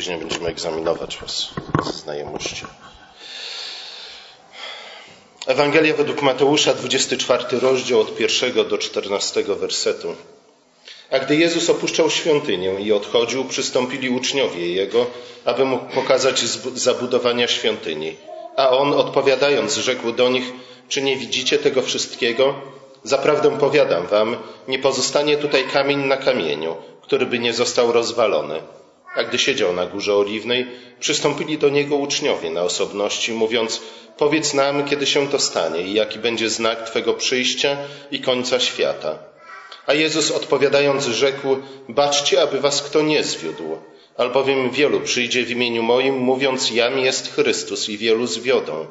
Później będziemy egzaminować Was ze znajomości. Ewangelia według Mateusza, 24 rozdział od pierwszego do 14 wersetu. A gdy Jezus opuszczał świątynię i odchodził, przystąpili uczniowie Jego, aby mu pokazać zabudowania świątyni. A On odpowiadając rzekł do nich, czy nie widzicie tego wszystkiego? Zaprawdę powiadam wam, nie pozostanie tutaj kamień na kamieniu, który by nie został rozwalony. A gdy siedział na górze oliwnej, przystąpili do niego uczniowie na osobności, mówiąc, powiedz nam, kiedy się to stanie i jaki będzie znak Twego przyjścia i końca świata. A Jezus odpowiadając rzekł, baczcie, aby was kto nie zwiódł, albowiem wielu przyjdzie w imieniu moim, mówiąc, jam jest Chrystus i wielu zwiodą.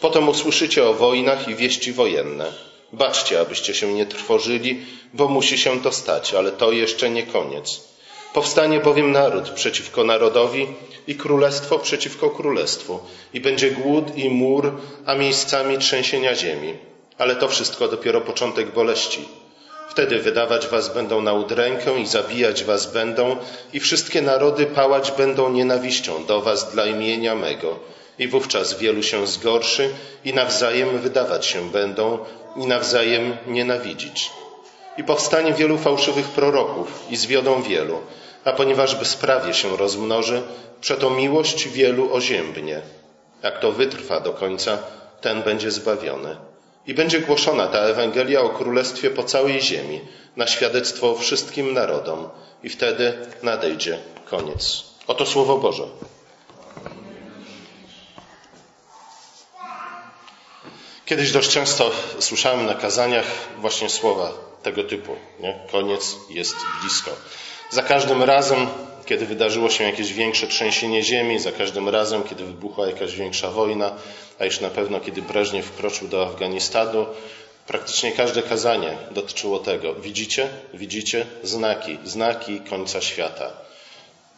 Potem usłyszycie o wojnach i wieści wojenne. Baczcie, abyście się nie trwożyli, bo musi się to stać, ale to jeszcze nie koniec. Powstanie bowiem naród przeciwko narodowi i królestwo przeciwko królestwu i będzie głód i mur, a miejscami trzęsienia ziemi. Ale to wszystko dopiero początek boleści. Wtedy wydawać was będą na udrękę i zabijać was będą i wszystkie narody pałać będą nienawiścią do was dla imienia mego. I wówczas wielu się zgorszy i nawzajem wydawać się będą i nawzajem nienawidzić. I powstanie wielu fałszywych proroków i zwiodą wielu, a ponieważ bezprawie się rozmnoży, przeto miłość wielu oziębnie. Jak to wytrwa do końca, ten będzie zbawiony. I będzie głoszona ta Ewangelia o Królestwie po całej ziemi, na świadectwo wszystkim narodom. I wtedy nadejdzie koniec. Oto Słowo Boże. Kiedyś dość często słyszałem na kazaniach właśnie słowa tego typu. Nie? Koniec jest blisko. Za każdym razem, kiedy wydarzyło się jakieś większe trzęsienie ziemi, za każdym razem, kiedy wybuchła jakaś większa wojna, a już na pewno kiedy Breżniew wkroczył do Afganistanu, praktycznie każde kazanie dotyczyło tego. Widzicie? Widzicie? Znaki, znaki końca świata.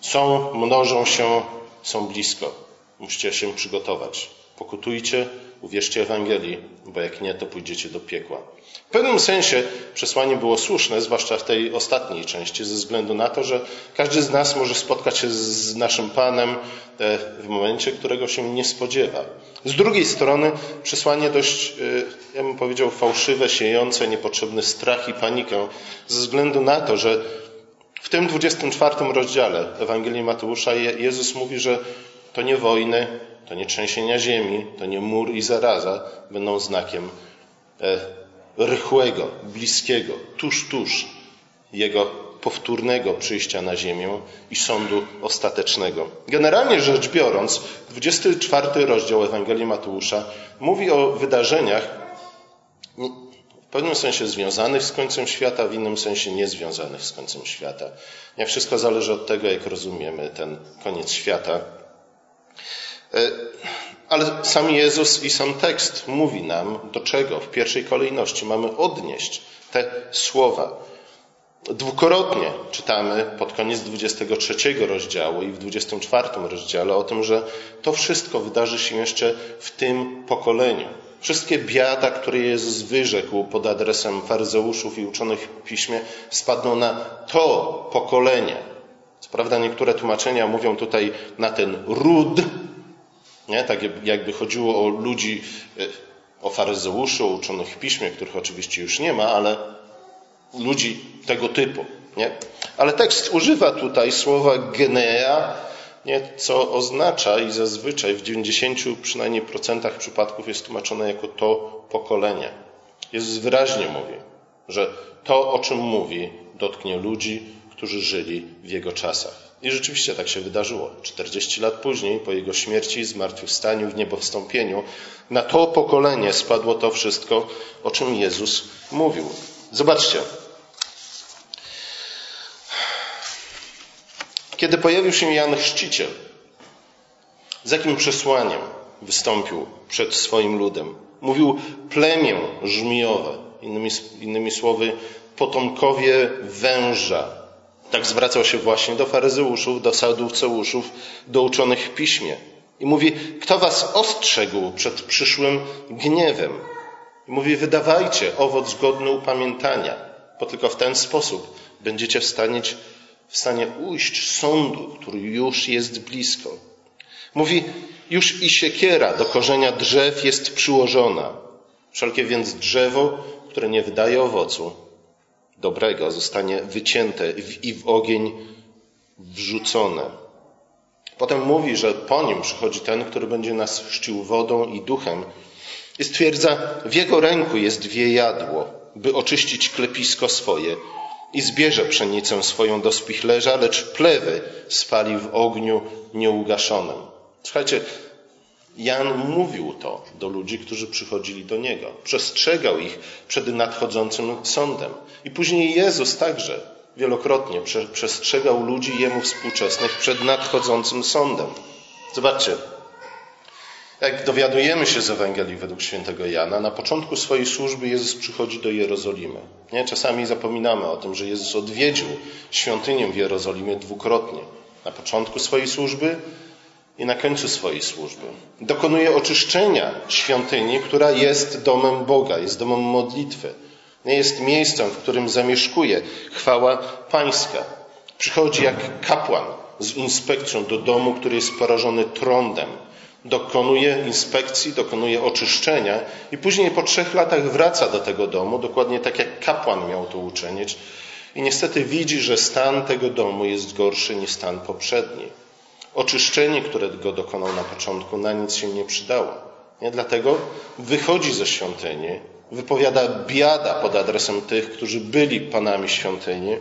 Są, mnożą się, są blisko. Musicie się przygotować. Pokutujcie, uwierzcie Ewangelii, bo jak nie, to pójdziecie do piekła. W pewnym sensie przesłanie było słuszne, zwłaszcza w tej ostatniej części, ze względu na to, że każdy z nas może spotkać się z naszym Panem e, w momencie, którego się nie spodziewa. Z drugiej strony przesłanie dość, e, ja bym powiedział, fałszywe, siejące niepotrzebny strach i panikę, ze względu na to, że w tym 24 rozdziale Ewangelii Mateusza Jezus mówi, że to nie wojny, to nie trzęsienia ziemi, to nie mur i zaraza będą znakiem e, rychłego, bliskiego, tuż, tuż Jego powtórnego przyjścia na ziemię i sądu ostatecznego. Generalnie rzecz biorąc, 24 rozdział Ewangelii Mateusza mówi o wydarzeniach w pewnym sensie związanych z końcem świata, w innym sensie niezwiązanych z końcem świata. Nie wszystko zależy od tego, jak rozumiemy ten koniec świata. E, ale sam Jezus i sam tekst mówi nam, do czego w pierwszej kolejności mamy odnieść te słowa. Dwukrotnie czytamy pod koniec 23 rozdziału i w 24 rozdziale o tym, że to wszystko wydarzy się jeszcze w tym pokoleniu. Wszystkie biada, które Jezus wyrzekł pod adresem faryzeuszów i uczonych w piśmie, spadną na to pokolenie. Co prawda niektóre tłumaczenia mówią tutaj na ten ród, nie? Tak jakby chodziło o ludzi, e, o faryzeuszy, o uczonych w piśmie, których oczywiście już nie ma, ale ludzi tego typu. Nie? Ale tekst używa tutaj słowa genea, nie? co oznacza i zazwyczaj w 90 przynajmniej procentach przypadków jest tłumaczone jako to pokolenie. Jezus wyraźnie mówi, że to, o czym mówi, dotknie ludzi, którzy żyli w jego czasach. I rzeczywiście tak się wydarzyło. 40 lat później, po jego śmierci, zmartwychwstaniu, w niebowstąpieniu, na to pokolenie spadło to wszystko, o czym Jezus mówił. Zobaczcie. Kiedy pojawił się Jan Chrzciciel, z jakim przesłaniem wystąpił przed swoim ludem? Mówił plemię żmijowe, innymi, innymi słowy, potomkowie węża, tak zwracał się właśnie do faryzeuszów, do saduceuszów, do uczonych w piśmie. I mówi, kto was ostrzegł przed przyszłym gniewem? I mówi, wydawajcie owoc godny upamiętania, bo tylko w ten sposób będziecie w stanie w stanie ujść sądu, który już jest blisko. Mówi, już i siekiera do korzenia drzew jest przyłożona. Wszelkie więc drzewo, które nie wydaje owocu dobrego, zostanie wycięte i w ogień wrzucone. Potem mówi, że po nim przychodzi ten, który będzie nas chrzcił wodą i duchem. I stwierdza, w jego ręku jest wiejadło, by oczyścić klepisko swoje i zbierze pszenicę swoją do spichlerza, lecz plewy spali w ogniu nieugaszonym. Słuchajcie, Jan mówił to do ludzi, którzy przychodzili do niego. Przestrzegał ich przed nadchodzącym sądem. I później Jezus także wielokrotnie przestrzegał ludzi jemu współczesnych przed nadchodzącym sądem. Zobaczcie, jak dowiadujemy się z Ewangelii według świętego Jana, na początku swojej służby Jezus przychodzi do Jerozolimy. Nie? Czasami zapominamy o tym, że Jezus odwiedził świątynię w Jerozolimie dwukrotnie. Na początku swojej służby i na końcu swojej służby. Dokonuje oczyszczenia świątyni, która jest domem Boga, jest domem modlitwy. Nie jest miejscem, w którym zamieszkuje chwała Pańska. Przychodzi jak kapłan z inspekcją do domu, który jest porażony trądem. Dokonuje inspekcji, dokonuje oczyszczenia i później po trzech latach wraca do tego domu, dokładnie tak jak kapłan miał to uczynić. I niestety widzi, że stan tego domu jest gorszy niż stan poprzedni. Oczyszczenie, którego dokonał na początku, na nic się nie przydało. Nie? Dlatego wychodzi ze świątyni, wypowiada biada pod adresem tych, którzy byli panami świątyni,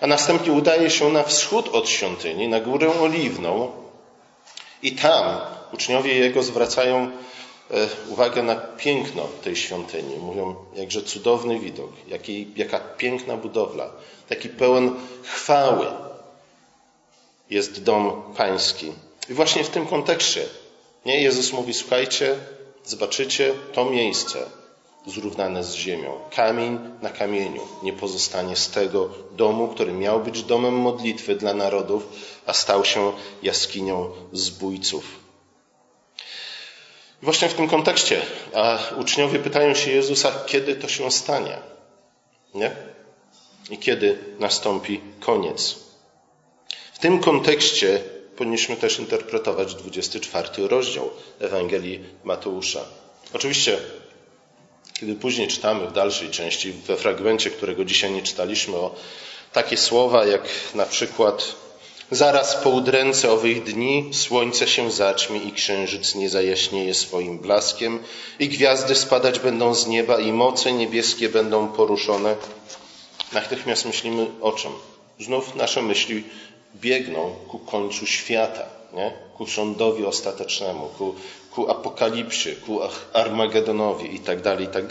a następnie udaje się na wschód od świątyni, na górę oliwną i tam uczniowie jego zwracają e, uwagę na piękno tej świątyni. Mówią, jakże cudowny widok, jaki, jaka piękna budowla, taki pełen chwały, jest dom pański. I właśnie w tym kontekście nie? Jezus mówi, słuchajcie, zobaczycie to miejsce zrównane z ziemią. Kamień na kamieniu nie pozostanie z tego domu, który miał być domem modlitwy dla narodów, a stał się jaskinią zbójców. I właśnie w tym kontekście uczniowie pytają się Jezusa, kiedy to się stanie? Nie? I kiedy nastąpi koniec? W tym kontekście powinniśmy też interpretować 24 rozdział Ewangelii Mateusza. Oczywiście, kiedy później czytamy w dalszej części, we fragmencie, którego dzisiaj nie czytaliśmy, o takie słowa jak na przykład Zaraz po udręce owych dni słońce się zaćmi i księżyc nie zajaśnieje swoim blaskiem i gwiazdy spadać będą z nieba i moce niebieskie będą poruszone. Natychmiast myślimy o czym? Znów nasze myśli biegną ku końcu świata, nie? ku sądowi ostatecznemu, ku, ku apokalipsie, ku Armagedonowi i tak dalej, i tak.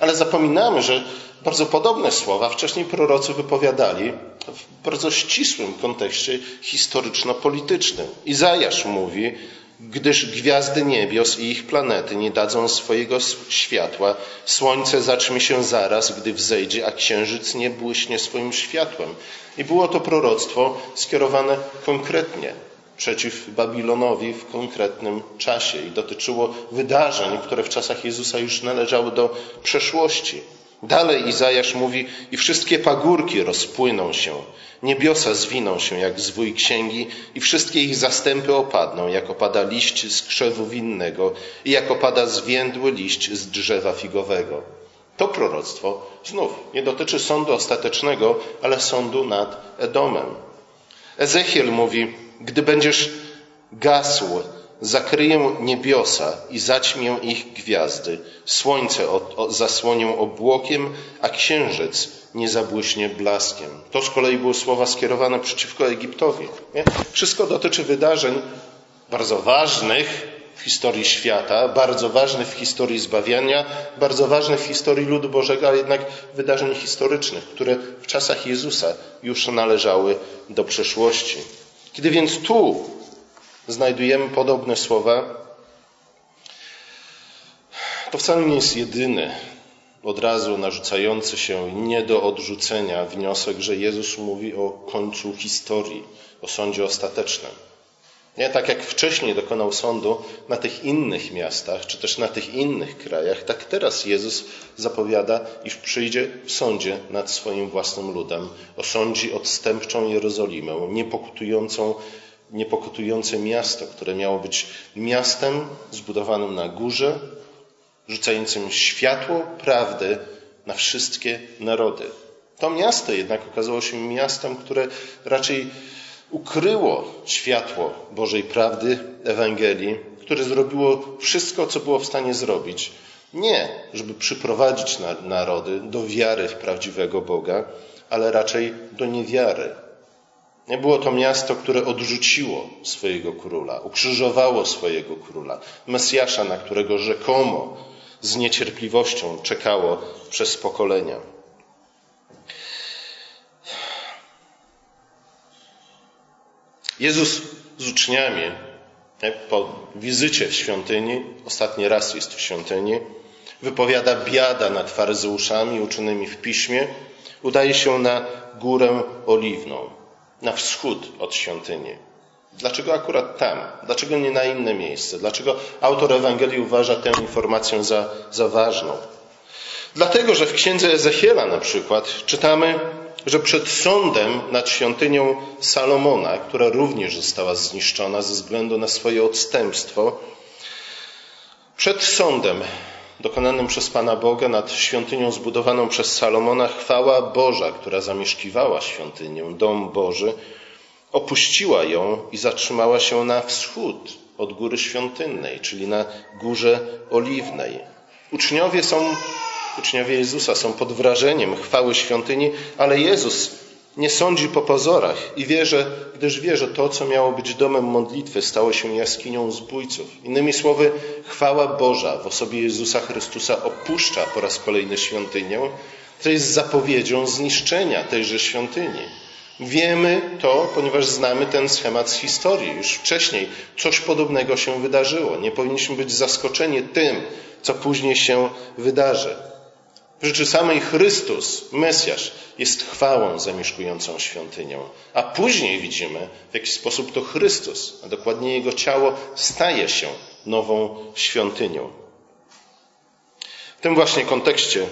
Ale zapominamy, że bardzo podobne słowa wcześniej prorocy wypowiadali w bardzo ścisłym kontekście historyczno-politycznym. Izajasz mówi, gdyż gwiazdy niebios i ich planety nie dadzą swojego światła, słońce zacznie się zaraz, gdy wzejdzie, a księżyc nie błyśnie swoim światłem. I było to proroctwo skierowane konkretnie przeciw Babilonowi w konkretnym czasie i dotyczyło wydarzeń, które w czasach Jezusa już należały do przeszłości. Dalej Izajasz mówi, i wszystkie pagórki rozpłyną się, niebiosa zwiną się jak zwój księgi i wszystkie ich zastępy opadną, jak opada liść z krzewu winnego i jak opada zwiędły liść z drzewa figowego. To proroctwo znów nie dotyczy sądu ostatecznego, ale sądu nad Edomem. Ezechiel mówi, gdy będziesz gasł zakryję niebiosa i zaćmię ich gwiazdy. Słońce zasłonię obłokiem, a księżyc nie zabłyśnie blaskiem. To z kolei były słowa skierowane przeciwko Egiptowi. Nie? Wszystko dotyczy wydarzeń bardzo ważnych w historii świata, bardzo ważnych w historii zbawiania, bardzo ważnych w historii ludu Bożego, ale jednak wydarzeń historycznych, które w czasach Jezusa już należały do przeszłości. Kiedy więc tu znajdujemy podobne słowa, to wcale nie jest jedyny od razu narzucający się nie do odrzucenia wniosek, że Jezus mówi o końcu historii, o sądzie ostatecznym. Nie? Tak jak wcześniej dokonał sądu na tych innych miastach, czy też na tych innych krajach, tak teraz Jezus zapowiada, iż przyjdzie w sądzie nad swoim własnym ludem, osądzi odstępczą Jerozolimę, niepokutującą, niepokutujące miasto, które miało być miastem zbudowanym na górze, rzucającym światło prawdy na wszystkie narody. To miasto jednak okazało się miastem, które raczej ukryło światło Bożej prawdy Ewangelii, które zrobiło wszystko, co było w stanie zrobić. Nie, żeby przyprowadzić narody do wiary w prawdziwego Boga, ale raczej do niewiary. Nie było to miasto, które odrzuciło swojego króla, ukrzyżowało swojego króla, Mesjasza, na którego rzekomo z niecierpliwością czekało przez pokolenia. Jezus z uczniami po wizycie w świątyni, ostatni raz jest w świątyni, wypowiada biada nad faryzeuszami uczonymi w piśmie, udaje się na górę oliwną, na wschód od świątyni. Dlaczego akurat tam? Dlaczego nie na inne miejsce? Dlaczego autor Ewangelii uważa tę informację za, za ważną? Dlatego, że w księdze Ezechiela na przykład czytamy, że przed sądem nad świątynią Salomona, która również została zniszczona ze względu na swoje odstępstwo, przed sądem dokonanym przez Pana Boga nad świątynią zbudowaną przez Salomona, chwała Boża, która zamieszkiwała świątynię, dom Boży, opuściła ją i zatrzymała się na wschód od góry świątynnej, czyli na górze oliwnej. Uczniowie są Uczniowie Jezusa są pod wrażeniem chwały świątyni, ale Jezus nie sądzi po pozorach i wierzy, gdyż wie, że to, co miało być domem modlitwy, stało się jaskinią zbójców. Innymi słowy, chwała Boża w osobie Jezusa Chrystusa opuszcza po raz kolejny świątynię, co jest zapowiedzią zniszczenia tejże świątyni. Wiemy to, ponieważ znamy ten schemat z historii. Już wcześniej coś podobnego się wydarzyło. Nie powinniśmy być zaskoczeni tym, co później się wydarzy. W rzeczy samej Chrystus, Mesjasz, jest chwałą zamieszkującą świątynią. A później widzimy, w jaki sposób to Chrystus, a dokładnie Jego ciało, staje się nową świątynią. W tym właśnie kontekście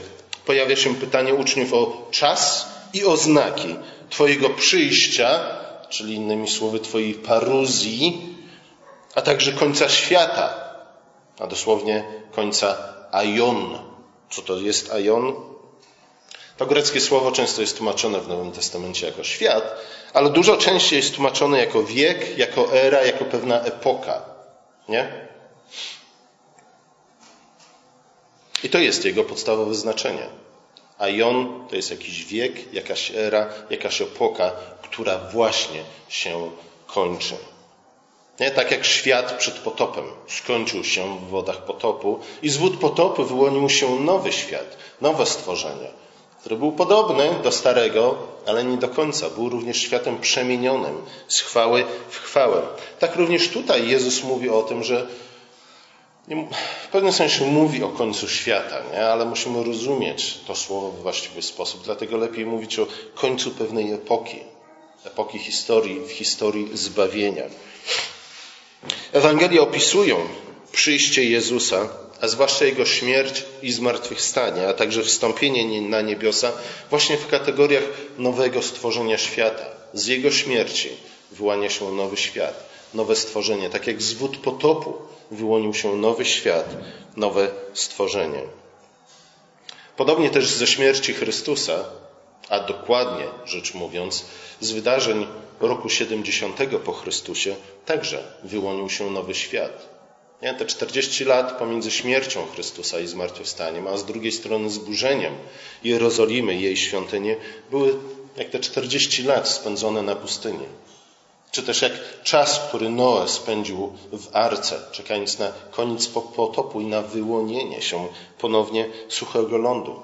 pojawia się pytanie uczniów o czas i oznaki Twojego przyjścia, czyli innymi słowy Twojej paruzji, a także końca świata, a dosłownie końca aion, co to jest aion? To greckie słowo często jest tłumaczone w Nowym Testamencie jako świat, ale dużo częściej jest tłumaczone jako wiek, jako era, jako pewna epoka. Nie? I to jest jego podstawowe znaczenie. Aion to jest jakiś wiek, jakaś era, jakaś epoka, która właśnie się kończy. Nie? Tak jak świat przed potopem skończył się w wodach potopu i z wód potopu wyłonił się nowy świat, nowe stworzenie, który był podobny do starego, ale nie do końca. Był również światem przemienionym z chwały w chwałę. Tak również tutaj Jezus mówi o tym, że w pewnym sensie mówi o końcu świata, nie? ale musimy rozumieć to słowo w właściwy sposób. Dlatego lepiej mówić o końcu pewnej epoki, epoki historii, w historii zbawienia. Ewangelie opisują przyjście Jezusa, a zwłaszcza Jego śmierć i zmartwychwstanie, a także wstąpienie na niebiosa właśnie w kategoriach nowego stworzenia świata. Z Jego śmierci wyłania się nowy świat, nowe stworzenie. Tak jak z wód potopu wyłonił się nowy świat, nowe stworzenie. Podobnie też ze śmierci Chrystusa, a dokładnie rzecz mówiąc, z wydarzeń roku 70 po Chrystusie także wyłonił się nowy świat. Nie? Te 40 lat pomiędzy śmiercią Chrystusa i zmartwychwstaniem, a z drugiej strony zburzeniem Jerozolimy i jej świątyni, były jak te 40 lat spędzone na pustyni. Czy też jak czas, który Noe spędził w arce, czekając na koniec potopu i na wyłonienie się ponownie suchego lądu.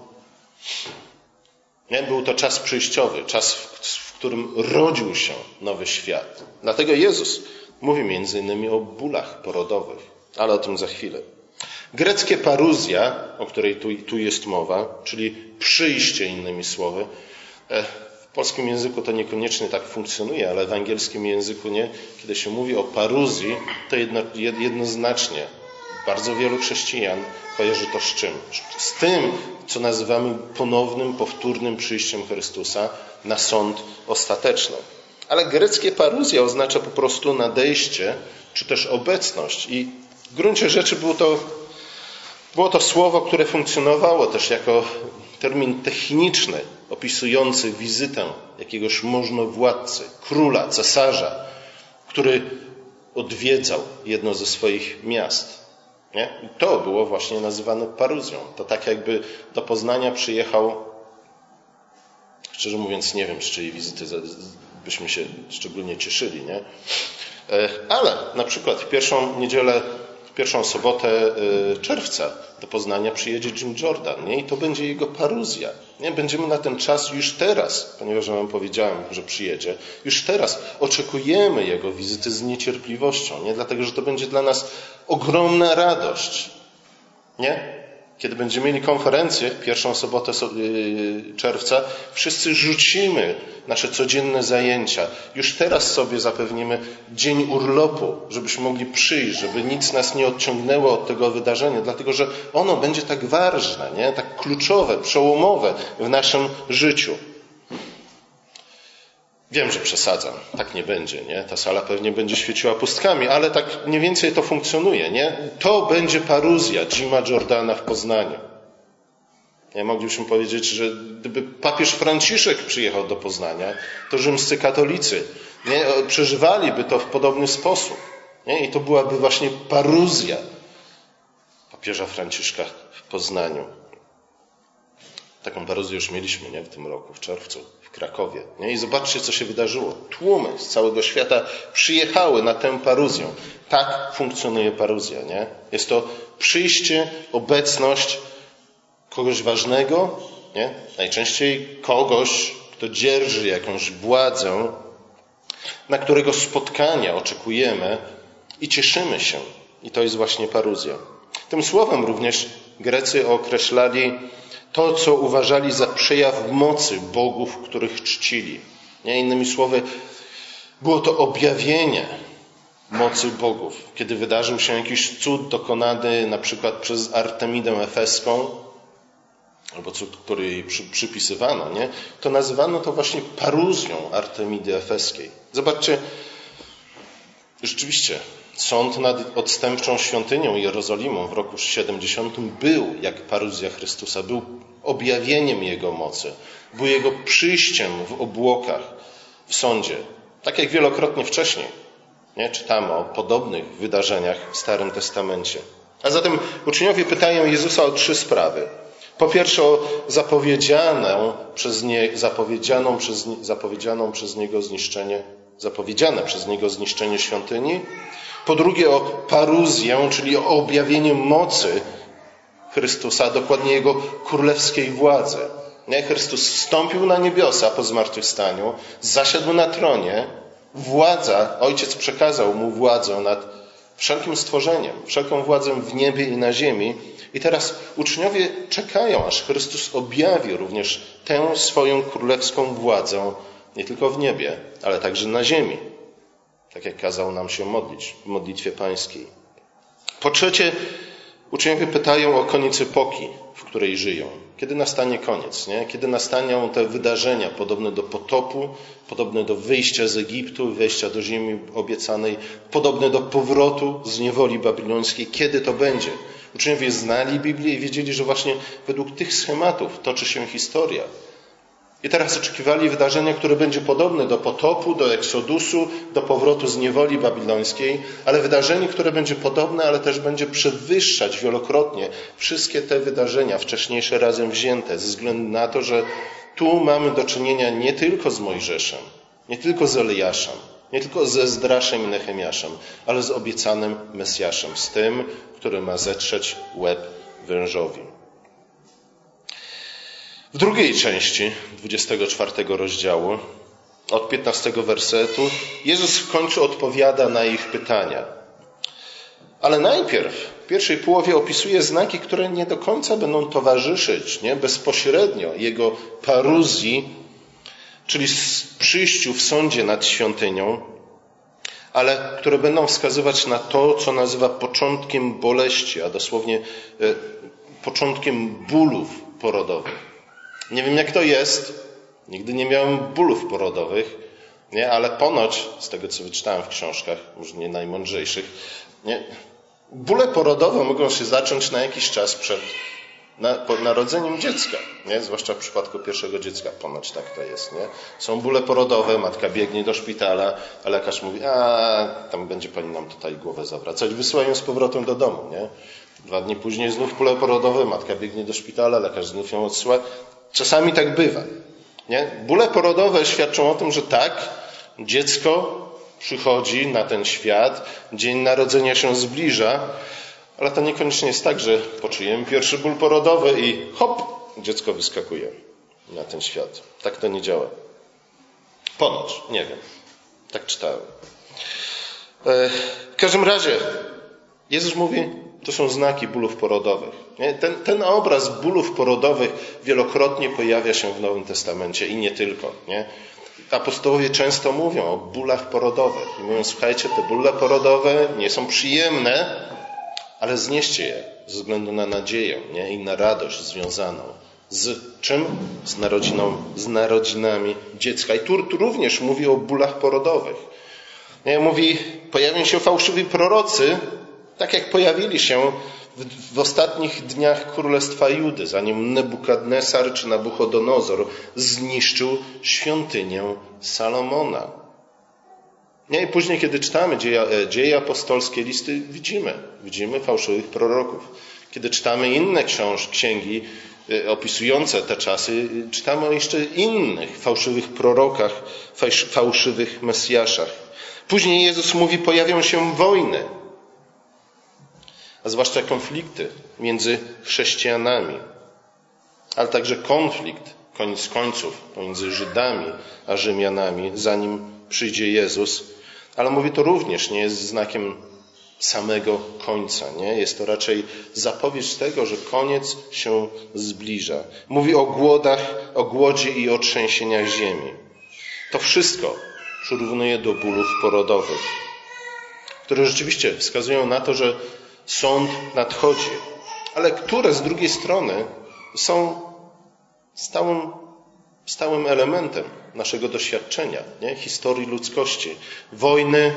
Był to czas przyjściowy, czas, w którym rodził się nowy świat. Dlatego Jezus mówi między innymi o bólach porodowych, ale o tym za chwilę. Greckie paruzja, o której tu, tu jest mowa, czyli przyjście innymi słowy, e, W polskim języku to niekoniecznie tak funkcjonuje, ale w angielskim języku nie. Kiedy się mówi o paruzji, to jedno, jednoznacznie bardzo wielu chrześcijan kojarzy to z czym? Z tym, co nazywamy ponownym, powtórnym przyjściem Chrystusa na sąd ostateczny. Ale greckie paruzja oznacza po prostu nadejście, czy też obecność. I w gruncie rzeczy było to, było to słowo, które funkcjonowało też jako termin techniczny opisujący wizytę jakiegoś możnowładcy, króla, cesarza, który odwiedzał jedno ze swoich miast. Nie? I to było właśnie nazywane paruzją. To tak jakby do Poznania przyjechał, szczerze mówiąc nie wiem, z czyjej wizyty byśmy się szczególnie cieszyli, nie? E, ale na przykład w pierwszą niedzielę pierwszą sobotę y, czerwca do Poznania przyjedzie Jim Jordan nie? i to będzie jego paruzja. Nie? Będziemy na ten czas już teraz, ponieważ wam powiedziałem, że przyjedzie, już teraz oczekujemy jego wizyty z niecierpliwością, nie? dlatego że to będzie dla nas ogromna radość. Nie? Kiedy będziemy mieli konferencję, pierwszą sobotę y, czerwca, wszyscy rzucimy nasze codzienne zajęcia. Już teraz sobie zapewnimy dzień urlopu, żebyśmy mogli przyjść, żeby nic nas nie odciągnęło od tego wydarzenia, dlatego że ono będzie tak ważne, nie? tak kluczowe, przełomowe w naszym życiu. Wiem, że przesadzam, tak nie będzie, nie? Ta sala pewnie będzie świeciła pustkami, ale tak mniej więcej to funkcjonuje, nie? To będzie paruzja Jima Jordana w Poznaniu. Ja moglibyśmy powiedzieć, że gdyby papież Franciszek przyjechał do Poznania, to rzymscy katolicy nie, przeżywaliby to w podobny sposób. Nie? I to byłaby właśnie paruzja papieża Franciszka w Poznaniu. Taką paruzję już mieliśmy nie? w tym roku, w czerwcu, Krakowie. Nie? I zobaczcie, co się wydarzyło. Tłumy z całego świata przyjechały na tę paruzję. Tak funkcjonuje paruzja. Nie? Jest to przyjście, obecność kogoś ważnego, nie? najczęściej kogoś, kto dzierży jakąś władzę, na którego spotkania oczekujemy i cieszymy się. I to jest właśnie paruzja. Tym słowem również Grecy określali to, co uważali za przejaw mocy bogów, których czcili. Nie? Innymi słowy, było to objawienie mocy bogów. Kiedy wydarzył się jakiś cud dokonany na przykład przez Artemidę Efeską, albo cud, który jej przy, przypisywano, nie? to nazywano to właśnie paruzją Artemidy Efeskiej. Zobaczcie, rzeczywiście sąd nad odstępczą świątynią Jerozolimą w roku 70 był jak paruzja Chrystusa, był objawieniem Jego mocy, był Jego przyjściem w obłokach w sądzie, tak jak wielokrotnie wcześniej. Nie? Czytamy o podobnych wydarzeniach w Starym Testamencie. A zatem uczniowie pytają Jezusa o trzy sprawy. Po pierwsze o zapowiedzianą przez nie, zapowiedzianą przez, zapowiedzianą przez Niego zniszczenie, zapowiedziane przez Niego zniszczenie świątyni. Po drugie o paruzję, czyli o objawienie mocy Chrystusa, dokładnie Jego królewskiej władzy. Nie? Chrystus wstąpił na niebiosa po zmartwychwstaniu, zasiadł na tronie, władza, Ojciec przekazał Mu władzę nad wszelkim stworzeniem, wszelką władzę w niebie i na ziemi i teraz uczniowie czekają, aż Chrystus objawi również tę swoją królewską władzę nie tylko w niebie, ale także na ziemi. Tak jak kazał nam się modlić w modlitwie pańskiej. Po trzecie, uczniowie pytają o koniec epoki, w której żyją. Kiedy nastanie koniec? Nie? Kiedy nastaną te wydarzenia podobne do potopu, podobne do wyjścia z Egiptu, wejścia do ziemi obiecanej, podobne do powrotu z niewoli babilońskiej? Kiedy to będzie? Uczniowie znali Biblię i wiedzieli, że właśnie według tych schematów toczy się historia. I teraz oczekiwali wydarzenia, które będzie podobne do potopu, do eksodusu, do powrotu z niewoli babilońskiej, ale wydarzenie, które będzie podobne, ale też będzie przewyższać wielokrotnie wszystkie te wydarzenia wcześniejsze razem wzięte, ze względu na to, że tu mamy do czynienia nie tylko z Mojżeszem, nie tylko z Eliaszem, nie tylko ze Zdraszem i Nehemiaszem, ale z obiecanym Mesjaszem, z tym, który ma zetrzeć łeb wężowi. W drugiej części 24 rozdziału, od 15 wersetu, Jezus w końcu odpowiada na ich pytania. Ale najpierw w pierwszej połowie opisuje znaki, które nie do końca będą towarzyszyć nie? bezpośrednio jego paruzji czyli przyjściu w sądzie nad świątynią, ale które będą wskazywać na to, co nazywa początkiem boleści, a dosłownie e, początkiem bólów porodowych. Nie wiem, jak to jest. Nigdy nie miałem bólów porodowych, nie? ale ponoć, z tego co wyczytałem w książkach, może nie najmądrzejszych, nie? bóle porodowe mogą się zacząć na jakiś czas przed na, narodzeniem dziecka, nie? zwłaszcza w przypadku pierwszego dziecka, ponoć tak to jest. Nie? Są bóle porodowe, matka biegnie do szpitala, a lekarz mówi, a tam będzie pani nam tutaj głowę zawracać, wysyłają z powrotem do domu. Nie? Dwa dni później znów bóle porodowe, matka biegnie do szpitala, lekarz znów ją odsyła. Czasami tak bywa. Nie? Bóle porodowe świadczą o tym, że tak, dziecko przychodzi na ten świat, dzień narodzenia się zbliża, ale to niekoniecznie jest tak, że poczujemy pierwszy ból porodowy i hop, dziecko wyskakuje na ten świat. Tak to nie działa. Ponoć, nie wiem. Tak czytałem. E, w każdym razie, Jezus mówi, to są znaki bólów porodowych. Ten, ten, obraz bólów porodowych wielokrotnie pojawia się w Nowym Testamencie i nie tylko. Nie? Apostołowie często mówią o bólach porodowych i mówią, słuchajcie, te bóle porodowe nie są przyjemne, ale znieście je ze względu na nadzieję nie? i na radość związaną z czym? Z, narodziną, z narodzinami dziecka. I tu, tu również mówi o bólach porodowych. Nie? Mówi, pojawią się fałszywi prorocy, tak jak pojawili się w, w, ostatnich dniach Królestwa Judy, zanim Nebukadnesar czy Nabuchodonozor zniszczył świątynię Salomona. Nie, i później, kiedy czytamy dzieje, dzieje apostolskie, listy, widzimy, widzimy fałszywych proroków. Kiedy czytamy inne książ, księgi e, opisujące te czasy, czytamy o jeszcze innych fałszywych prorokach, fałszywych mesjaszach. Później Jezus mówi, pojawią się wojny, a zwłaszcza konflikty między chrześcijanami, ale także konflikt, koniec końców, pomiędzy Żydami a Rzymianami, zanim przyjdzie Jezus. Ale mówi to również nie jest znakiem samego końca, nie? Jest to raczej zapowiedź tego, że koniec się zbliża. Mówi o głodach, o głodzie i o trzęsieniach ziemi. To wszystko przyrównuje do bólów porodowych, które rzeczywiście wskazują na to, że sąd nadchodzi, ale które z drugiej strony są stałym, stałym elementem naszego doświadczenia, nie? historii ludzkości. Wojny,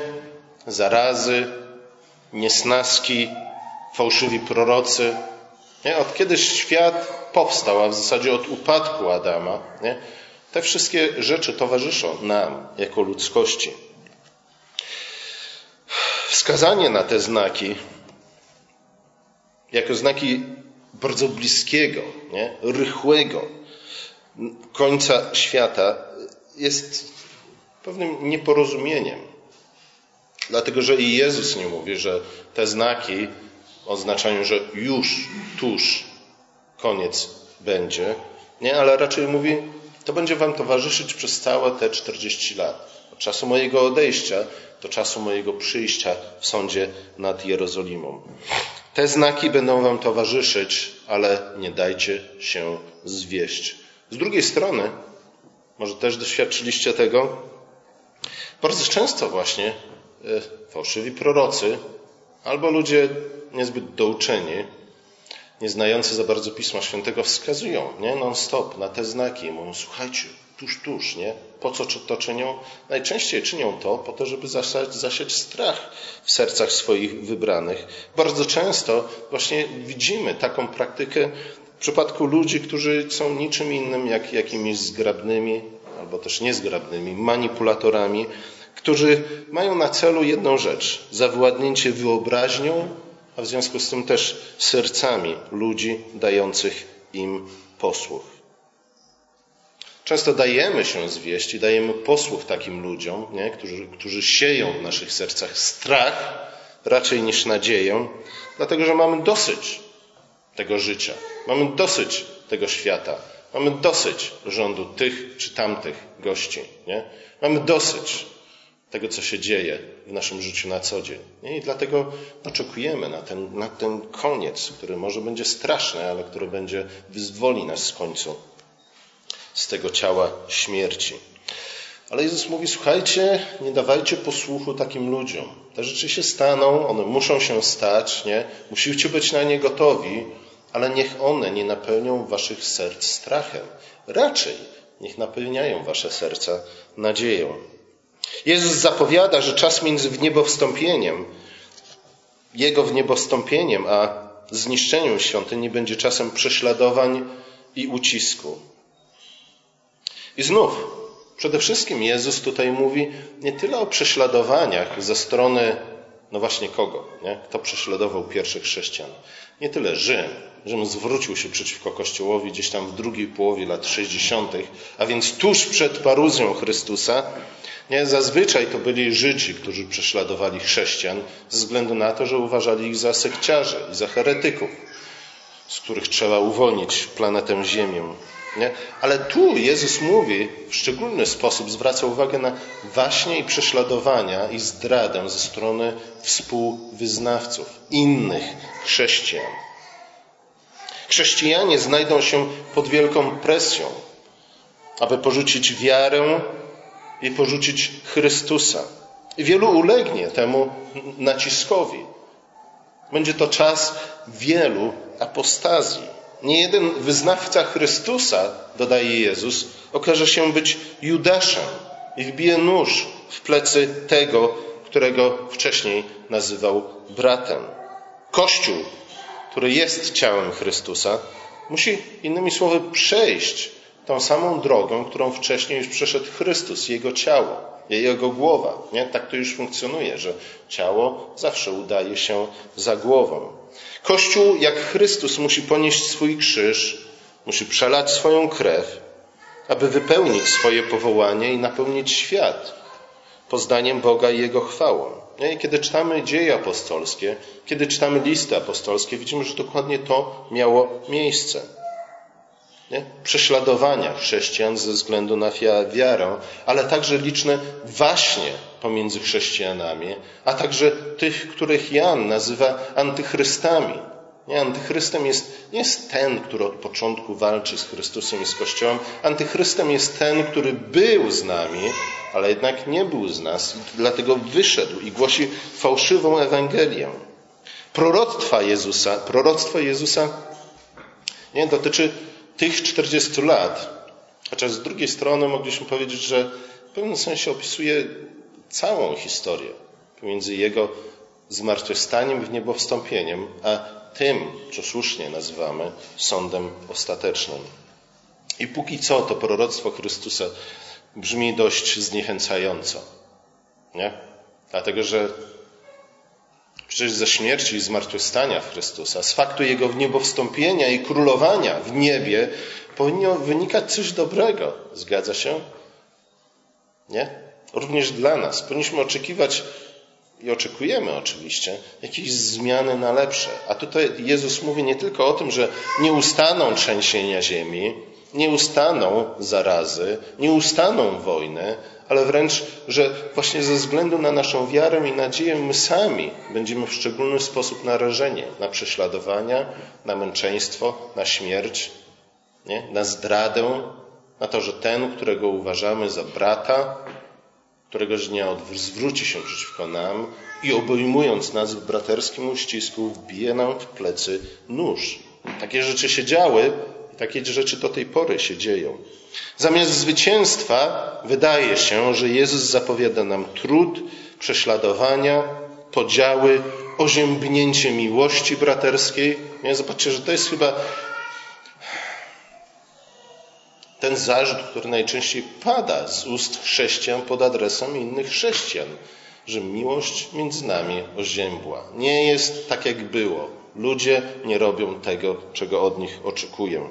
zarazy, niesnaski, fałszywi prorocy. Nie? Od kiedy świat powstał, a w zasadzie od upadku Adama, nie? te wszystkie rzeczy towarzyszą nam jako ludzkości. Wskazanie na te znaki jako znaki bardzo bliskiego, nie? rychłego końca świata jest pewnym nieporozumieniem. Dlatego, że i Jezus nie mówi, że te znaki oznaczają, że już, tuż koniec będzie, nie, ale raczej mówi, to będzie wam towarzyszyć przez całe te 40 lat. Od czasu mojego odejścia do czasu mojego przyjścia w sądzie nad Jerozolimą. Te znaki będą wam towarzyszyć, ale nie dajcie się zwieść. Z drugiej strony, może też doświadczyliście tego, bardzo często właśnie e, fałszywi prorocy albo ludzie niezbyt douczeni, nieznający za bardzo Pisma Świętego wskazują nie, non-stop na te znaki. Mówią, słuchajcie, tuż, tuż, nie? Po co to czynią? Najczęściej czynią to po to, żeby zasiać, zasiać strach w sercach swoich wybranych. Bardzo często właśnie widzimy taką praktykę w przypadku ludzi, którzy są niczym innym jak jakimiś zgrabnymi albo też niezgrabnymi manipulatorami, którzy mają na celu jedną rzecz zawładnięcie wyobraźnią, a w związku z tym też sercami ludzi dających im posłuch. Często dajemy się zwieść i dajemy posłuch takim ludziom, nie? Którzy, którzy sieją w naszych sercach strach raczej niż nadzieję, dlatego że mamy dosyć tego życia, mamy dosyć tego świata, mamy dosyć rządu tych czy tamtych gości. Nie? Mamy dosyć tego, co się dzieje w naszym życiu na co dzień. I dlatego oczekujemy na ten, na ten koniec, który może będzie straszny, ale który będzie wyzwoli nas z końcu z tego ciała śmierci. Ale Jezus mówi: Słuchajcie, nie dawajcie posłuchu takim ludziom. Te rzeczy się staną, one muszą się stać, nie? Musicie być na nie gotowi, ale niech one nie napełnią waszych serc strachem. Raczej niech napełniają wasze serca nadzieją. Jezus zapowiada, że czas między wniebowstąpieniem, Jego wniebowstąpieniem, a zniszczeniem świątyni będzie czasem prześladowań i ucisku. I znów, przede wszystkim Jezus tutaj mówi nie tyle o prześladowaniach ze strony, no właśnie kogo, nie? kto prześladował pierwszych chrześcijan. Nie tyle Rzym. Rzym zwrócił się przeciwko Kościołowi gdzieś tam w drugiej połowie lat 60., a więc tuż przed paruzją Chrystusa. Nie? Zazwyczaj to byli Żydzi, którzy prześladowali chrześcijan ze względu na to, że uważali ich za sekciarzy i za heretyków, z których trzeba uwolnić planetę Ziemię. Nie? Ale tu Jezus mówi, w szczególny sposób zwraca uwagę na właśnie i prześladowania i zdradę ze strony współwyznawców, innych chrześcijan. Chrześcijanie znajdą się pod wielką presją, aby porzucić wiarę i porzucić Chrystusa. I wielu ulegnie temu naciskowi. Będzie to czas wielu apostazji. Nie jeden wyznawca Chrystusa, dodaje Jezus, okaże się być Judaszem i wbije nóż w plecy tego, którego wcześniej nazywał bratem. Kościół, który jest ciałem Chrystusa, musi innymi słowy przejść tą samą drogą, którą wcześniej już przeszedł Chrystus, Jego ciało, Jego głowa. Nie? Tak to już funkcjonuje, że ciało zawsze udaje się za głową. Kościół, jak Chrystus, musi ponieść swój krzyż, musi przelać swoją krew, aby wypełnić swoje powołanie i napełnić świat poznaniem Boga i Jego chwałą. I kiedy czytamy dzieje apostolskie, kiedy czytamy listy apostolskie, widzimy, że dokładnie to miało miejsce. Nie? Prześladowania chrześcijan ze względu na wiarę, ale także liczne waśnie pomiędzy chrześcijanami, a także tych, których Jan nazywa antychrystami. Nie, antychrystem jest, nie jest ten, który od początku walczy z Chrystusem i z Kościołem. Antychrystem jest ten, który był z nami, ale jednak nie był z nas, dlatego wyszedł i głosi fałszywą Ewangelię. Proroctwa Jezusa, proroctwo Jezusa nie, dotyczy tych 40 lat, chociaż z drugiej strony mogliśmy powiedzieć, że w pewnym sensie opisuje całą historię pomiędzy Jego zmartwychwstaniem i niebowstąpieniem, a tym, co słusznie nazywamy sądem ostatecznym. I póki co to proroctwo Chrystusa brzmi dość zniechęcająco. Nie? Dlatego, że przecież ze śmierci i zmartwychwstania Chrystusa, z faktu Jego wniebowstąpienia i królowania w niebie powinno wynikać coś dobrego. Zgadza się? Nie? Również dla nas. Powinniśmy oczekiwać i oczekujemy oczywiście jakiejś zmiany na lepsze. A tutaj Jezus mówi nie tylko o tym, że nie ustaną trzęsienia ziemi, nie ustaną zarazy, nie ustaną wojny, ale wręcz, że właśnie ze względu na naszą wiarę i nadzieję my sami będziemy w szczególny sposób narażeni na prześladowania, na męczeństwo, na śmierć, nie? na zdradę, na to, że ten, którego uważamy za brata, któregoś dnia zwróci się przeciwko nam i obejmując nas w braterskim uścisku, wbije nam w plecy nóż. Takie rzeczy się działy takie rzeczy do tej pory się dzieją. Zamiast zwycięstwa wydaje się, że Jezus zapowiada nam trud, prześladowania, podziały, oziębnięcie miłości braterskiej. Nie? Zobaczcie, że to jest chyba ten zarzut, który najczęściej pada z ust chrześcijan pod adresem innych chrześcijan, że miłość między nami oziębła. Nie jest tak, jak było. Ludzie nie robią tego, czego od nich oczekuję.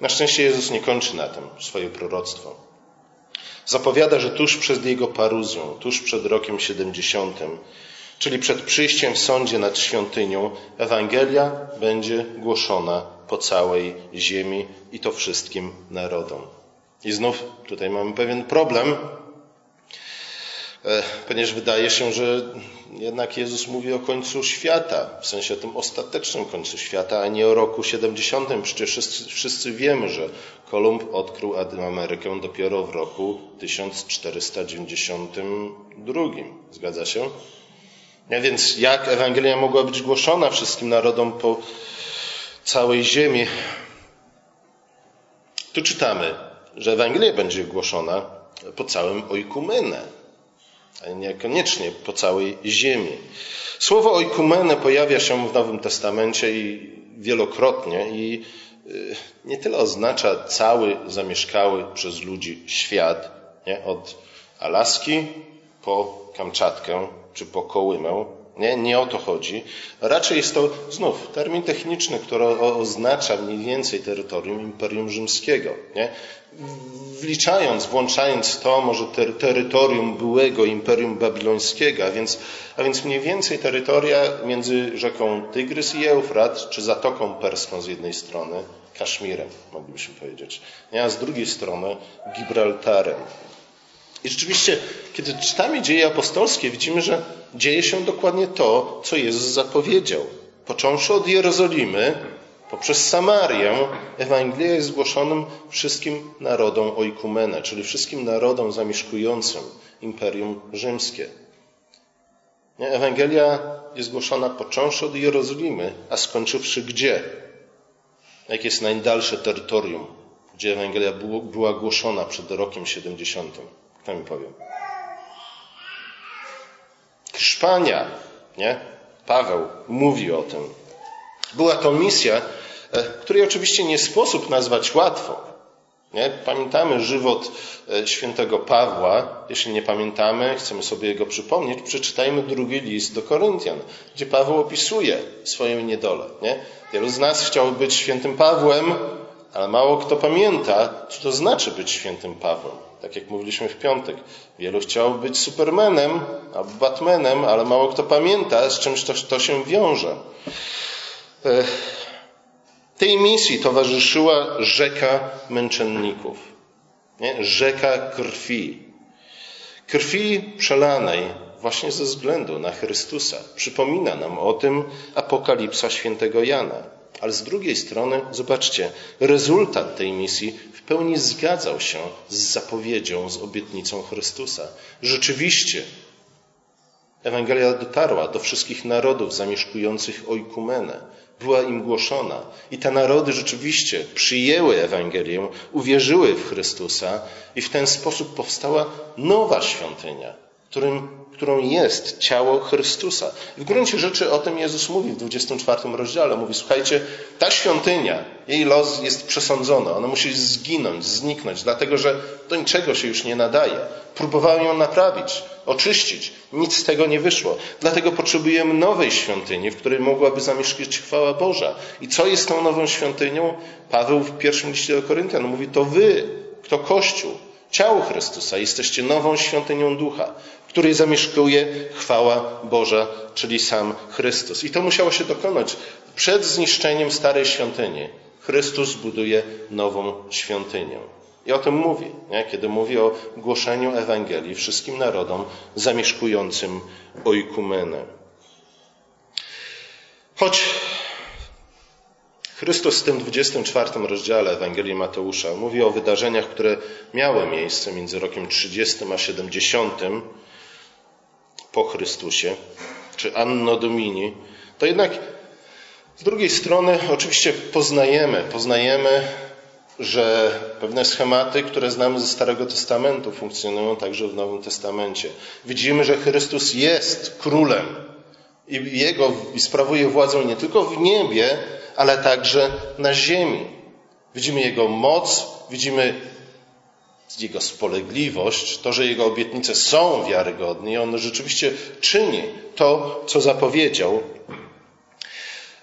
Na szczęście Jezus nie kończy na tym swoje proroctwo. Zapowiada, że tuż przed Jego paruzją, tuż przed rokiem 70, czyli przed przyjściem w sądzie nad świątynią, Ewangelia będzie głoszona po całej ziemi i to wszystkim narodom. I znów tutaj mamy pewien problem. E, ponieważ wydaje się, że jednak Jezus mówi o końcu świata, w sensie tym ostatecznym końcu świata, a nie o roku 70. Przecież wszyscy, wszyscy wiemy, że Kolumb odkrył Amerykę dopiero w roku 1492. Zgadza się? A więc jak Ewangelia mogła być głoszona wszystkim narodom po całej ziemi? Tu czytamy, że Ewangelia będzie głoszona po całym oikumene, a niekoniecznie po całej ziemi. Słowo oikumene pojawia się w Nowym Testamencie i wielokrotnie i y, nie tyle oznacza cały zamieszkały przez ludzi świat, nie? od Alaski po Kamczatkę czy po Kołymę, nie, nie o to chodzi. Raczej jest to znów termin techniczny, który oznacza mniej więcej terytorium Imperium Rzymskiego. Nie? Wliczając, włączając to może ter terytorium byłego Imperium Babilońskiego, a więc, a więc mniej więcej terytoria między rzeką Tygrys i Eufrat, czy Zatoką Perską z jednej strony, Kaszmirem, moglibyśmy powiedzieć, a z drugiej strony Gibraltarem. I rzeczywiście, kiedy czytamy dzieje apostolskie, widzimy, że dzieje się dokładnie to, co Jezus zapowiedział. Począwszy od Jerozolimy, poprzez Samarię, Ewangelia jest zgłoszonym wszystkim narodom oikumene, czyli wszystkim narodom zamieszkującym Imperium Rzymskie. Ewangelia jest głoszona począwszy od Jerozolimy, a skończywszy gdzie? Jakie jest najdalsze terytorium, gdzie Ewangelia była głoszona przed rokiem 70? Kto mi powie? Hiszpania, nie? Paweł mówi o tym. Była to misja, której oczywiście nie sposób nazwać łatwo. Nie? Pamiętamy żywot e, świętego Pawła. Jeśli nie pamiętamy, chcemy sobie jego przypomnieć, przeczytajmy drugi list do Koryntian, gdzie Paweł opisuje swoją niedolę. Nie? Wielu z nas chciałoby być świętym Pawłem, ale mało kto pamięta, co to znaczy być świętym Pawłem. Tak jak mówiliśmy w piątek. Wielu chciało być Supermanem albo Batmanem, ale mało kto pamięta, z czymś to, to się wiąże. Tej misji towarzyszyła rzeka męczenników. Nie? Rzeka krwi. Krwi przelanej właśnie ze względu na Chrystusa. Przypomina nam o tym Apokalipsa świętego Jana. Ale z drugiej strony, zobaczcie, rezultat tej misji w pełni zgadzał się z zapowiedzią, z obietnicą Chrystusa. Rzeczywiście, Ewangelia dotarła do wszystkich narodów zamieszkujących Oikumenę. Była im głoszona. I te narody rzeczywiście przyjęły Ewangelię, uwierzyły w Chrystusa i w ten sposób powstała nowa świątynia, którym którą jest ciało Chrystusa. w gruncie rzeczy o tym Jezus mówi w 24 rozdziale. Mówi, słuchajcie, ta świątynia, jej los jest przesądzony. Ona musi zginąć, zniknąć, dlatego że do niczego się już nie nadaje. Próbowałem ją naprawić, oczyścić. Nic z tego nie wyszło. Dlatego potrzebujemy nowej świątyni, w której mogłaby zamieszkać chwała Boża. I co jest tą nową świątynią? Paweł w pierwszym liście do Koryntian mówi, to wy, kto Kościół, ciało Chrystusa, jesteście nową świątynią ducha której zamieszkuje chwała Boża, czyli sam Chrystus. I to musiało się dokonać przed zniszczeniem starej świątyni. Chrystus buduje nową świątynię. I o tym mówi, nie? kiedy mówi o głoszeniu Ewangelii wszystkim narodom zamieszkującym oikumenę. Choć Chrystus w tym 24 rozdziale Ewangelii Mateusza mówi o wydarzeniach, które miały miejsce między rokiem 30 a 70, po Chrystusie, czy Anno Domini, to jednak z drugiej strony oczywiście poznajemy, poznajemy, że pewne schematy, które znamy ze Starego Testamentu, funkcjonują także w Nowym Testamencie. Widzimy, że Chrystus jest królem i jego i sprawuje władzę nie tylko w niebie, ale także na ziemi. Widzimy jego moc, widzimy jego spolegliwość, to, że jego obietnice są wiarygodne i on rzeczywiście czyni to, co zapowiedział.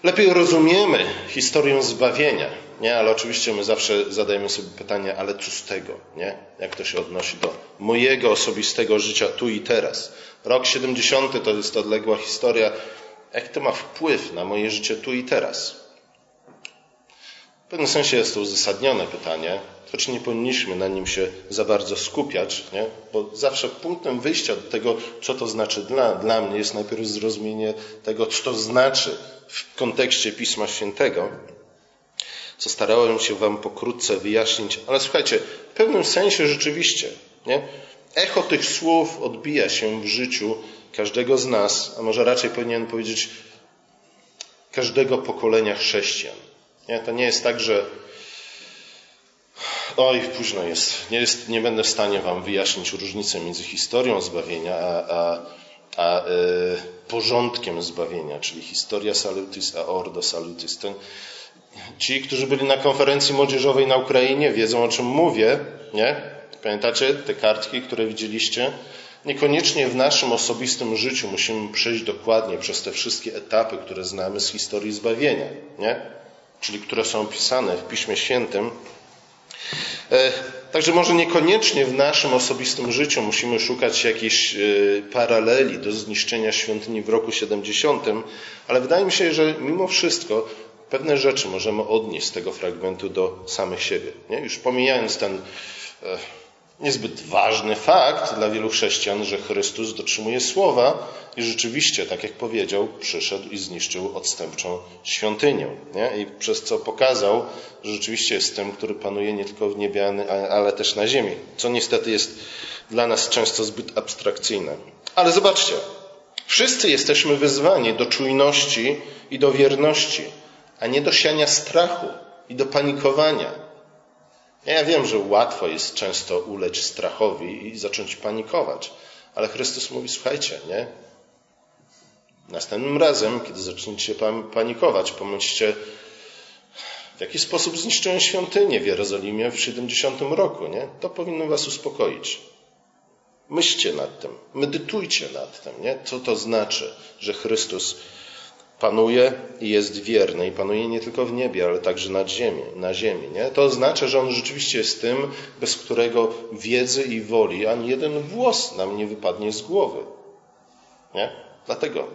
Lepiej rozumiemy historię zbawienia, nie? Ale oczywiście my zawsze zadajemy sobie pytanie, ale co z tego, nie? Jak to się odnosi do mojego osobistego życia tu i teraz? Rok 70 to jest odległa historia. Jak to ma wpływ na moje życie tu i teraz? pewnym sensie jest to uzasadnione pytanie, choć nie powinniśmy na nim się za bardzo skupiać, nie? bo zawsze punktem wyjścia do tego, co to znaczy dla, dla mnie, jest najpierw zrozumienie tego, co to znaczy w kontekście Pisma Świętego, co starałem się Wam pokrótce wyjaśnić, ale słuchajcie, w pewnym sensie rzeczywiście, nie? echo tych słów odbija się w życiu każdego z nas, a może raczej powinienem powiedzieć każdego pokolenia chrześcijan. Nie? To nie jest tak, że oj, późno jest. Nie, jest. nie będę w stanie Wam wyjaśnić różnicy między historią zbawienia a, a, a y, porządkiem zbawienia, czyli historia salutis a ordo salutis. Ci, którzy byli na konferencji młodzieżowej na Ukrainie, wiedzą o czym mówię, nie? Pamiętacie te kartki, które widzieliście? Niekoniecznie w naszym osobistym życiu musimy przejść dokładnie przez te wszystkie etapy, które znamy z historii zbawienia, nie? czyli które są opisane w Piśmie Świętym. E, także może niekoniecznie w naszym osobistym życiu musimy szukać jakiejś e, paraleli do zniszczenia świątyni w roku 70, ale wydaje mi się, że mimo wszystko pewne rzeczy możemy odnieść z tego fragmentu do samych siebie. Nie? Już pomijając ten e, niezbyt ważny fakt dla wielu chrześcijan, że Chrystus dotrzymuje słowa i rzeczywiście, tak jak powiedział, przyszedł i zniszczył odstępczą świątynię. Nie? I przez co pokazał, że rzeczywiście jest tym, który panuje nie tylko w niebie, ale też na ziemi. Co niestety jest dla nas często zbyt abstrakcyjne. Ale zobaczcie, wszyscy jesteśmy wyzwani do czujności i do wierności, a nie do siania strachu i do panikowania ja wiem, że łatwo jest często ulec strachowi i zacząć panikować, ale Chrystus mówi: Słuchajcie, nie? Następnym razem, kiedy zaczniecie panikować, pomyślcie, w jaki sposób zniszczyłem świątynię w Jerozolimie w 70 roku, nie? To powinno Was uspokoić. Myślcie nad tym, medytujcie nad tym, nie? Co to znaczy, że Chrystus panuje i jest wierny i panuje nie tylko w niebie, ale także nad ziemi, na ziemi. Nie? To oznacza, że On rzeczywiście jest tym, bez którego wiedzy i woli ani jeden włos nam nie wypadnie z głowy. Nie? Dlatego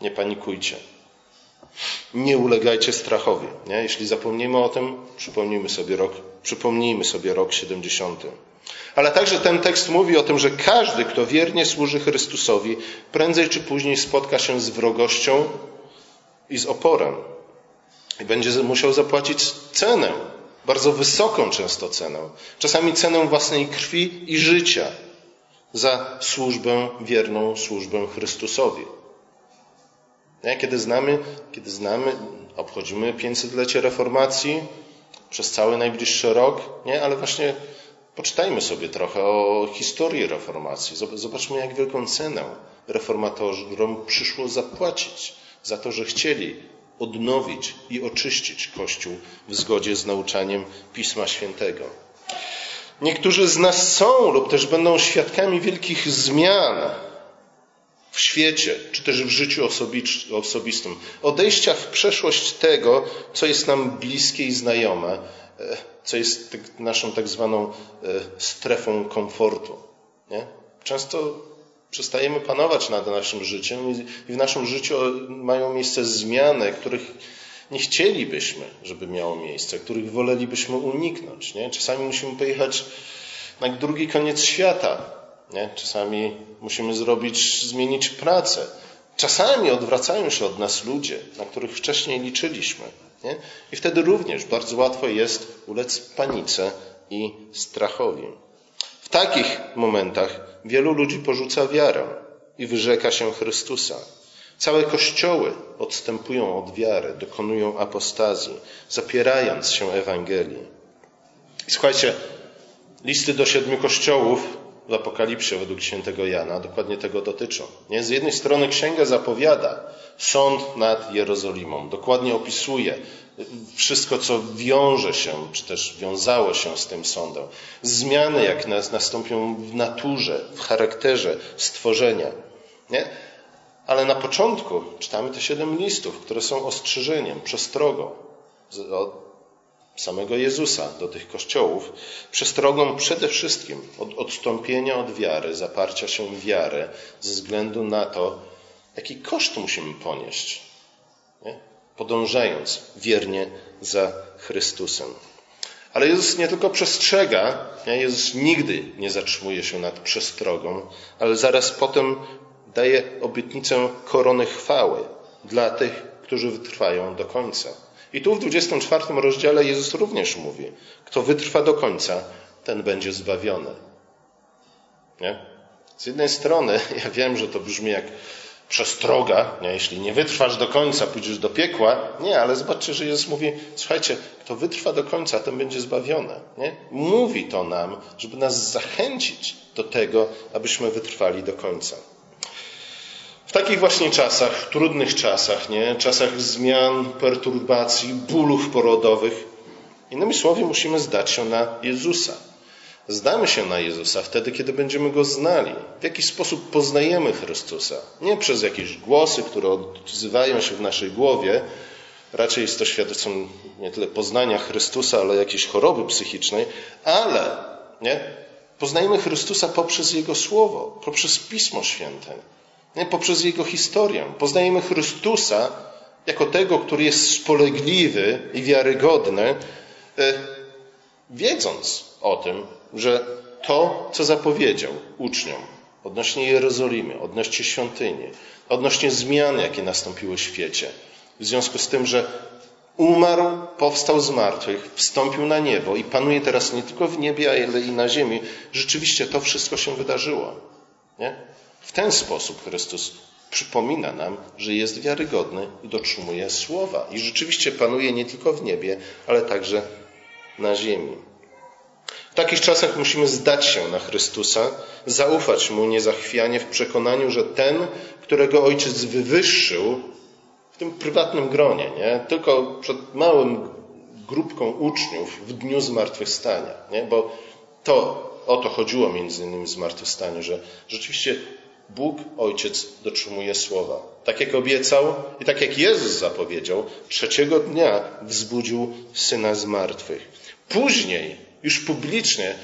nie panikujcie. Nie ulegajcie strachowi. Nie? Jeśli zapomnimy o tym, przypomnijmy sobie rok, przypomnijmy sobie rok 70. Ale także ten tekst mówi o tym, że każdy, kto wiernie służy Chrystusowi, prędzej czy później spotka się z wrogością i z oporem. I będzie musiał zapłacić cenę, bardzo wysoką często cenę, czasami cenę własnej krwi i życia za służbę, wierną służbę Chrystusowi. Kiedy znamy, kiedy znamy, obchodzimy 500-lecie reformacji przez cały najbliższy rok, nie? ale właśnie poczytajmy sobie trochę o historii reformacji. Zobaczmy, jak wielką cenę reformatorom przyszło zapłacić za to, że chcieli odnowić i oczyścić Kościół w zgodzie z nauczaniem Pisma Świętego. Niektórzy z nas są lub też będą świadkami wielkich zmian w świecie, czy też w życiu osobistym. Odejścia w przeszłość tego, co jest nam bliskie i znajome, e, co jest tak, naszą tak zwaną e, strefą komfortu. Nie? Często przestajemy panować nad naszym życiem i w naszym życiu mają miejsce zmiany, których nie chcielibyśmy, żeby miało miejsce, których wolelibyśmy uniknąć. Nie? Czasami musimy pojechać na drugi koniec świata. Nie? Czasami musimy zrobić, zmienić pracę. Czasami odwracają się od nas ludzie, na których wcześniej liczyliśmy. Nie? I wtedy również bardzo łatwo jest ulec panice i strachowi. W takich momentach wielu ludzi porzuca wiarę i wyrzeka się Chrystusa. Całe kościoły odstępują od wiary, dokonują apostazji, zapierając się Ewangelii. Słuchajcie, listy do siedmiu kościołów w Apokalipsie według świętego Jana dokładnie tego dotyczą. Nie? Z jednej strony księga zapowiada sąd nad Jerozolimą, dokładnie opisuje wszystko, co wiąże się, czy też wiązało się z tym sądem. Zmiany, jak nastąpią w naturze, w charakterze stworzenia. Nie? Ale na początku czytamy te siedem listów, które są ostrzeżeniem, przestrogą od samego Jezusa do tych kościołów, przestrogą przede wszystkim od odstąpienia od wiary, zaparcia się w wiarę, ze względu na to, jaki koszt musimy ponieść. Nie? Podążając wiernie za Chrystusem. Ale Jezus nie tylko przestrzega, Jezus nigdy nie zatrzymuje się nad przestrogą, ale zaraz potem daje obietnicę korony chwały dla tych, którzy wytrwają do końca. I tu w 24 rozdziale Jezus również mówi: Kto wytrwa do końca, ten będzie zbawiony. Nie? Z jednej strony, ja wiem, że to brzmi jak przestroga, nie? jeśli nie wytrwasz do końca, pójdziesz do piekła. Nie, ale zobaczcie, że Jezus mówi, słuchajcie, kto wytrwa do końca, ten będzie zbawiony. Nie? Mówi to nam, żeby nas zachęcić do tego, abyśmy wytrwali do końca. W takich właśnie czasach, trudnych czasach, nie? czasach zmian, perturbacji, bólów porodowych, innymi słowy, musimy zdać się na Jezusa. Zdamy się na Jezusa wtedy, kiedy będziemy Go znali. W jaki sposób poznajemy Chrystusa. Nie przez jakieś głosy, które odzywają się w naszej głowie. Raczej jest to świadectwem nie tyle poznania Chrystusa, ale jakiejś choroby psychicznej. Ale nie? poznajemy Chrystusa poprzez Jego Słowo, poprzez Pismo Święte, nie? poprzez Jego historię. Poznajemy Chrystusa jako tego, który jest spolegliwy i wiarygodny, e, wiedząc o tym, że to, co zapowiedział uczniom odnośnie Jerozolimy, odnośnie świątyni, odnośnie zmian, jakie nastąpiły w świecie, w związku z tym, że umarł, powstał z martwych, wstąpił na niebo i panuje teraz nie tylko w niebie, ale i na ziemi, rzeczywiście to wszystko się wydarzyło. Nie? W ten sposób Chrystus przypomina nam, że jest wiarygodny i dotrzymuje słowa. I rzeczywiście panuje nie tylko w niebie, ale także na ziemi. W takich czasach musimy zdać się na Chrystusa, zaufać Mu niezachwianie w przekonaniu, że ten, którego Ojciec wywyższył w tym prywatnym gronie, nie? tylko przed małym grupką uczniów w dniu zmartwychwstania, nie? bo to o to chodziło między innymi w zmartwychwstaniu, że rzeczywiście Bóg Ojciec dotrzymuje słowa. Tak jak obiecał i tak jak Jezus zapowiedział, trzeciego dnia wzbudził Syna z martwych. Później już publicznie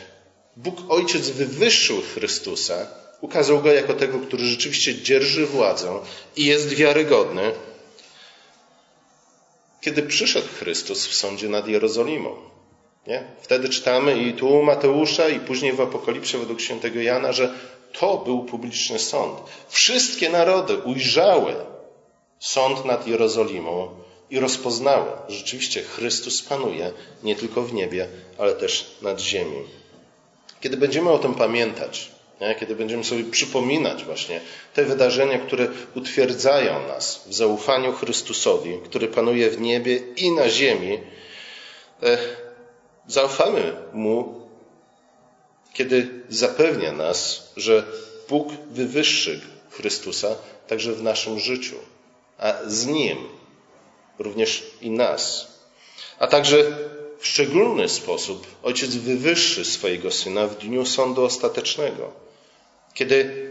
Bóg Ojciec wywyższył Chrystusa, ukazał Go jako tego, który rzeczywiście dzierży władzę i jest wiarygodny, kiedy przyszedł Chrystus w sądzie nad Jerozolimą. Nie? Wtedy czytamy i tu Mateusza, i później w Apokalipsie według świętego Jana, że to był publiczny sąd. Wszystkie narody ujrzały sąd nad Jerozolimą i rozpoznały, że rzeczywiście Chrystus panuje nie tylko w niebie, ale też nad ziemią. Kiedy będziemy o tym pamiętać, kiedy będziemy sobie przypominać właśnie te wydarzenia, które utwierdzają nas w zaufaniu Chrystusowi, który panuje w niebie i na ziemi, e, zaufamy Mu, kiedy zapewnia nas, że Bóg wywyższy Chrystusa także w naszym życiu, a z Nim również i nas. A także w szczególny sposób Ojciec wywyższy swojego Syna w dniu sądu ostatecznego, kiedy,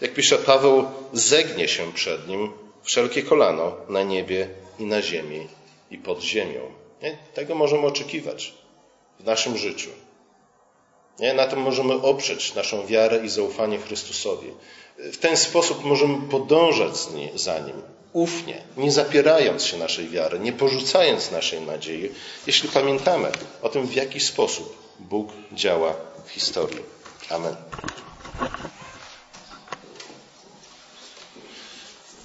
jak pisze Paweł, zegnie się przed Nim wszelkie kolano na niebie i na ziemi i pod ziemią. Nie? Tego możemy oczekiwać w naszym życiu. Nie? Na tym możemy oprzeć naszą wiarę i zaufanie Chrystusowi. W ten sposób możemy podążać za Nim, ufnie, nie zapierając się naszej wiary, nie porzucając naszej nadziei, jeśli pamiętamy o tym, w jaki sposób Bóg działa w historii. Amen.